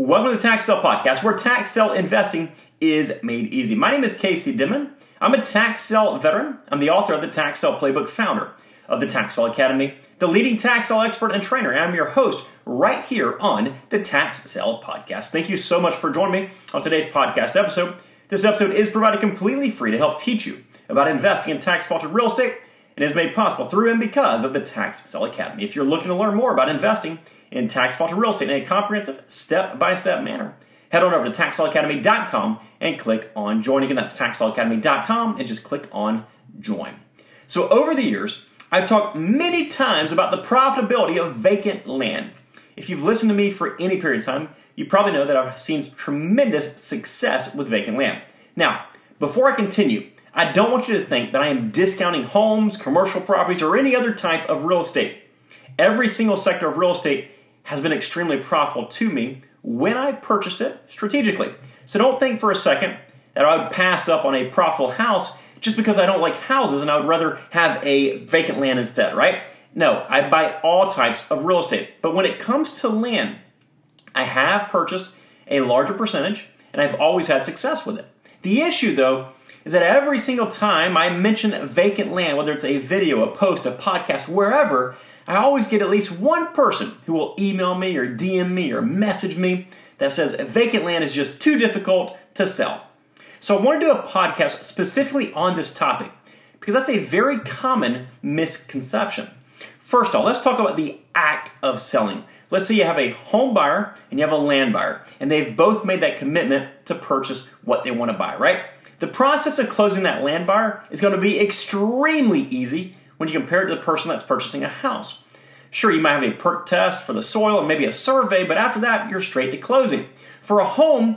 Welcome to the Tax Sale Podcast, where tax sale investing is made easy. My name is Casey Dimon. I'm a tax sale veteran. I'm the author of the Tax Sale Playbook, founder of the Tax Sale Academy, the leading tax sale expert and trainer. And I'm your host right here on the Tax Sale Podcast. Thank you so much for joining me on today's podcast episode. This episode is provided completely free to help teach you about investing in tax defaulted real estate and is made possible through and because of the Tax Academy. If you're looking to learn more about investing in tax defaulted real estate in a comprehensive, step by step manner, head on over to taxsaleacademy.com and click on join. Again, that's taxsaleacademy.com and just click on join. So, over the years, I've talked many times about the profitability of vacant land. If you've listened to me for any period of time, you probably know that I've seen tremendous success with vacant land. Now, before I continue, I don't want you to think that I am discounting homes, commercial properties, or any other type of real estate. Every single sector of real estate has been extremely profitable to me when I purchased it strategically. So don't think for a second that I would pass up on a profitable house just because I don't like houses and I would rather have a vacant land instead, right? No, I buy all types of real estate. But when it comes to land, I have purchased a larger percentage and I've always had success with it. The issue, though, is that every single time I mention vacant land, whether it's a video, a post, a podcast, wherever, I always get at least one person who will email me or DM me or message me that says vacant land is just too difficult to sell. So I want to do a podcast specifically on this topic because that's a very common misconception. First off, let's talk about the act of selling. Let's say you have a home buyer and you have a land buyer, and they've both made that commitment to purchase what they want to buy, right? The process of closing that land buyer is going to be extremely easy when you compare it to the person that's purchasing a house. Sure, you might have a perc test for the soil and maybe a survey, but after that, you're straight to closing. For a home,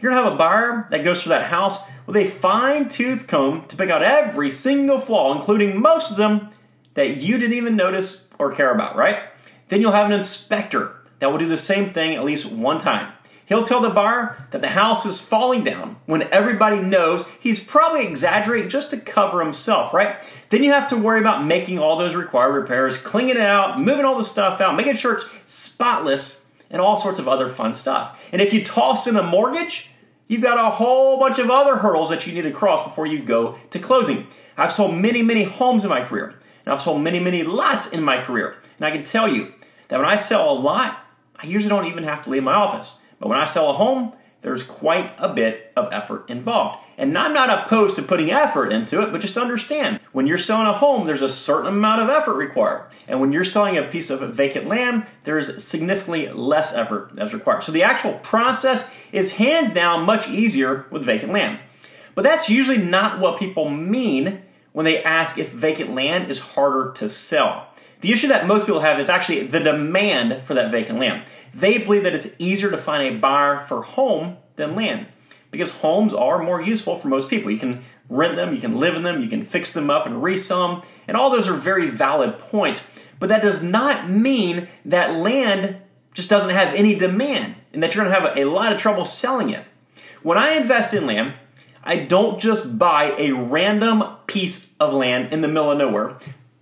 you're gonna have a buyer that goes through that house with a fine tooth comb to pick out every single flaw, including most of them that you didn't even notice or care about, right? Then you'll have an inspector that will do the same thing at least one time. He'll tell the buyer that the house is falling down when everybody knows he's probably exaggerating just to cover himself, right? Then you have to worry about making all those required repairs, cleaning it out, moving all the stuff out, making sure it's spotless, and all sorts of other fun stuff. And if you toss in a mortgage, you've got a whole bunch of other hurdles that you need to cross before you go to closing. I've sold many, many homes in my career, and I've sold many, many lots in my career. And I can tell you that when I sell a lot, I usually don't even have to leave my office. But when I sell a home, there's quite a bit of effort involved. And I'm not opposed to putting effort into it, but just understand when you're selling a home, there's a certain amount of effort required. And when you're selling a piece of vacant land, there's significantly less effort that's required. So the actual process is hands down much easier with vacant land. But that's usually not what people mean when they ask if vacant land is harder to sell. The issue that most people have is actually the demand for that vacant land. They believe that it's easier to find a buyer for home than land because homes are more useful for most people. You can rent them, you can live in them, you can fix them up and resell them, and all those are very valid points. But that does not mean that land just doesn't have any demand and that you're going to have a lot of trouble selling it. When I invest in land, I don't just buy a random piece of land in the middle of nowhere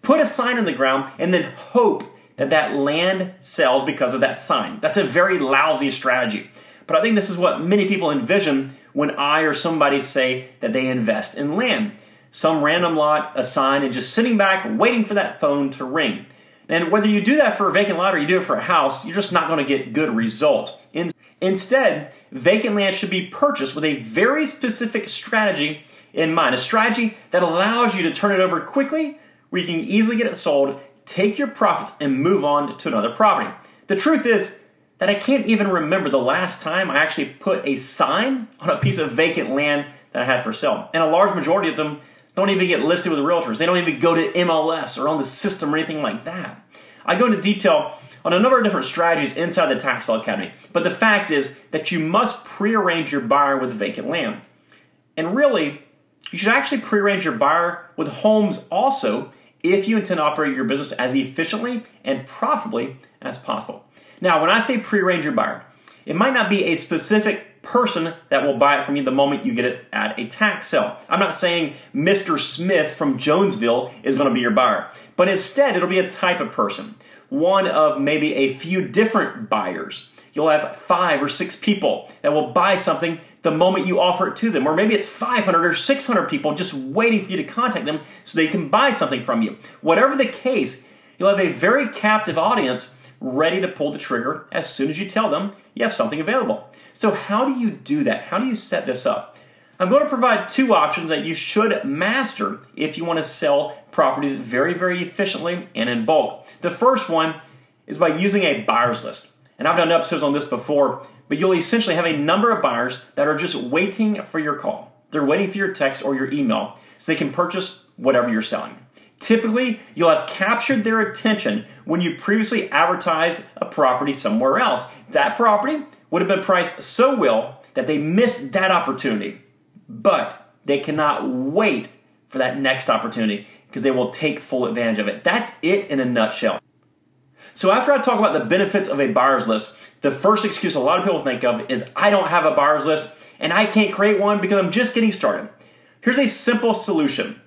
put a sign in the ground, and then hope that that land sells because of that sign. That's a very lousy strategy. But I think this is what many people envision when I or somebody say that they invest in land. Some random lot, a sign, and just sitting back waiting for that phone to ring. And whether you do that for a vacant lot or you do it for a house, you're just not going to get good results. In- Instead, vacant land should be purchased with a very specific strategy in mind, a strategy that allows you to turn it over quickly where you can easily get it sold, take your profits, and move on to another property. The truth is that I can't even remember the last time I actually put a sign on a piece of vacant land that I had for sale. And a large majority of them don't even get listed with the realtors. They don't even go to MLS or on the system or anything like that. I go into detail on a number of different strategies inside the Tax Sale Academy, but the fact is that you must prearrange your buyer with vacant land. And really, you should actually prearrange your buyer with homes also if you intend to operate your business as efficiently and profitably as possible. Now, when I say pre-arrange your buyer, it might not be a specific person that will buy it from you the moment you get it at a tax sale. I'm not saying Mr. Smith from Jonesville is going to be your buyer, but instead it'll be a type of person, one of maybe a few different buyers. You'll have five or six people that will buy something the moment you offer it to them. Or maybe it's 500 or 600 people just waiting for you to contact them so they can buy something from you. Whatever the case, you'll have a very captive audience ready to pull the trigger as soon as you tell them you have something available. So, how do you do that? How do you set this up? I'm going to provide two options that you should master if you want to sell properties very, very efficiently and in bulk. The first one is by using a buyer's list. And I've done episodes on this before, but you'll essentially have a number of buyers that are just waiting for your call. They're waiting for your text or your email so they can purchase whatever you're selling. Typically, you'll have captured their attention when you previously advertised a property somewhere else. That property would have been priced so well that they missed that opportunity but they cannot wait for that next opportunity because they will take full advantage of it. That's it in a nutshell. So, after I talk about the benefits of a buyer's list, the first excuse a lot of people think of is I don't have a buyer's list and I can't create one because I'm just getting started. Here's a simple solution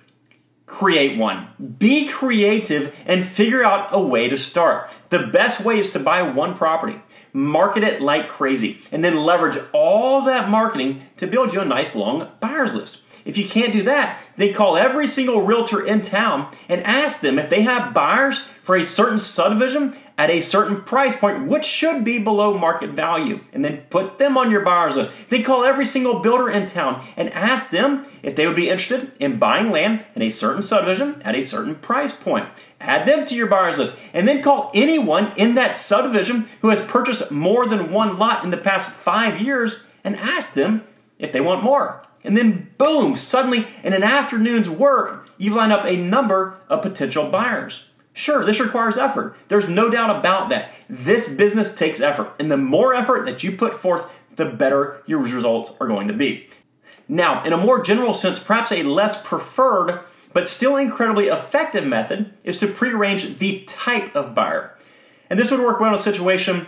create one. Be creative and figure out a way to start. The best way is to buy one property market it like crazy, and then leverage all that marketing to build you a nice long buyer's list. If you can't do that, then call every single realtor in town and ask them if they have buyers for a certain subdivision at a certain price point, which should be below market value, and then put them on your buyers list. Then call every single builder in town and ask them if they would be interested in buying land in a certain subdivision at a certain price point. Add them to your buyers list, and then call anyone in that subdivision who has purchased more than one lot in the past five years and ask them if they want more. And then, boom, suddenly in an afternoon's work, you've lined up a number of potential buyers. Sure, this requires effort. There's no doubt about that. This business takes effort, and the more effort that you put forth, the better your results are going to be. Now, in a more general sense, perhaps a less preferred but still incredibly effective method is to prearrange the type of buyer. And this would work well in a situation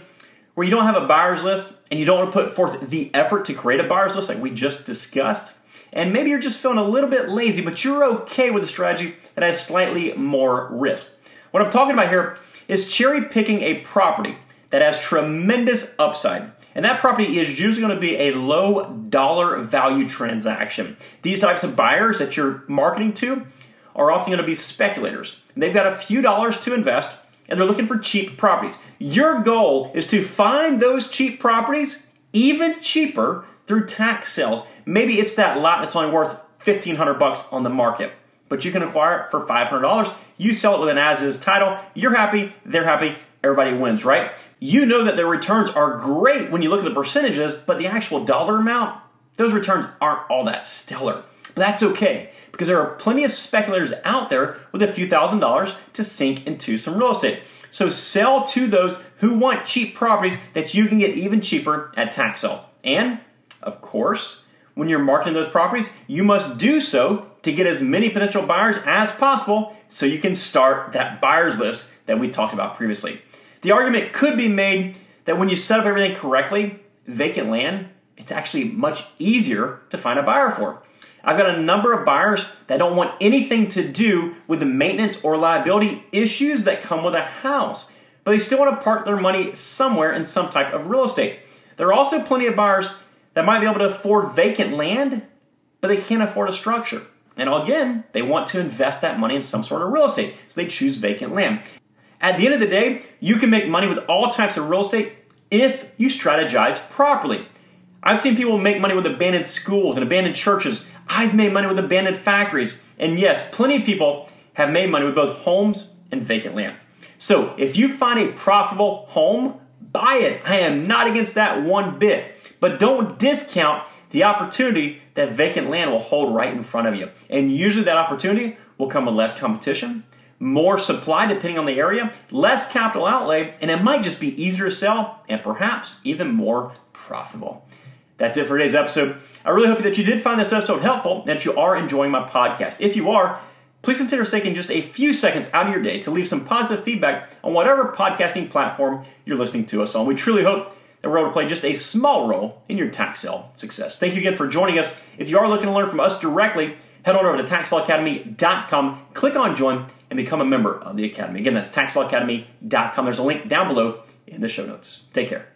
where you don't have a buyer's list and you don't want to put forth the effort to create a buyer's list like we just discussed. And maybe you're just feeling a little bit lazy, but you're okay with a strategy that has slightly more risk. What I'm talking about here is cherry picking a property that has tremendous upside. And that property is usually going to be a low dollar value transaction. These types of buyers that you're marketing to are often going to be speculators. They've got a few dollars to invest and they're looking for cheap properties. Your goal is to find those cheap properties even cheaper through tax sales. Maybe it's that lot that's only worth 1500 bucks on the market but you can acquire it for $500. You sell it with an as is title. You're happy, they're happy, everybody wins, right? You know that the returns are great when you look at the percentages, but the actual dollar amount, those returns aren't all that stellar. But that's okay because there are plenty of speculators out there with a few thousand dollars to sink into some real estate. So sell to those who want cheap properties that you can get even cheaper at tax sales. And, of course, when you're marketing those properties, you must do so to get as many potential buyers as possible so you can start that buyer's list that we talked about previously. The argument could be made that when you set up everything correctly, vacant land, it's actually much easier to find a buyer for. I've got a number of buyers that don't want anything to do with the maintenance or liability issues that come with a house, but they still want to park their money somewhere in some type of real estate. There are also plenty of buyers that might be able to afford vacant land, but they can't afford a structure. And again, they want to invest that money in some sort of real estate, so they choose vacant land. At the end of the day, you can make money with all types of real estate if you strategize properly. I've seen people make money with abandoned schools and abandoned churches. I've made money with abandoned factories. And yes, plenty of people have made money with both homes and vacant land. So if you find a profitable home, buy it. I am not against that one bit. But don't discount the opportunity that vacant land will hold right in front of you. And usually that opportunity will come with less competition, more supply depending on the area, less capital outlay, and it might just be easier to sell and perhaps even more profitable. That's it for today's episode. I really hope that you did find this episode helpful and that you are enjoying my podcast. If you are, please consider taking just a few seconds out of your day to leave some positive feedback on whatever podcasting platform you're listening to us on. We truly hope that we're able to play just a small role in your tax sale success. Thank you again for joining us. If you are looking to learn from us directly, head on over to taxsaleacademy.com, click on join, and become a member of the Academy. Again, that's taxsaleacademy.com. There's a link down below in the show notes. Take care.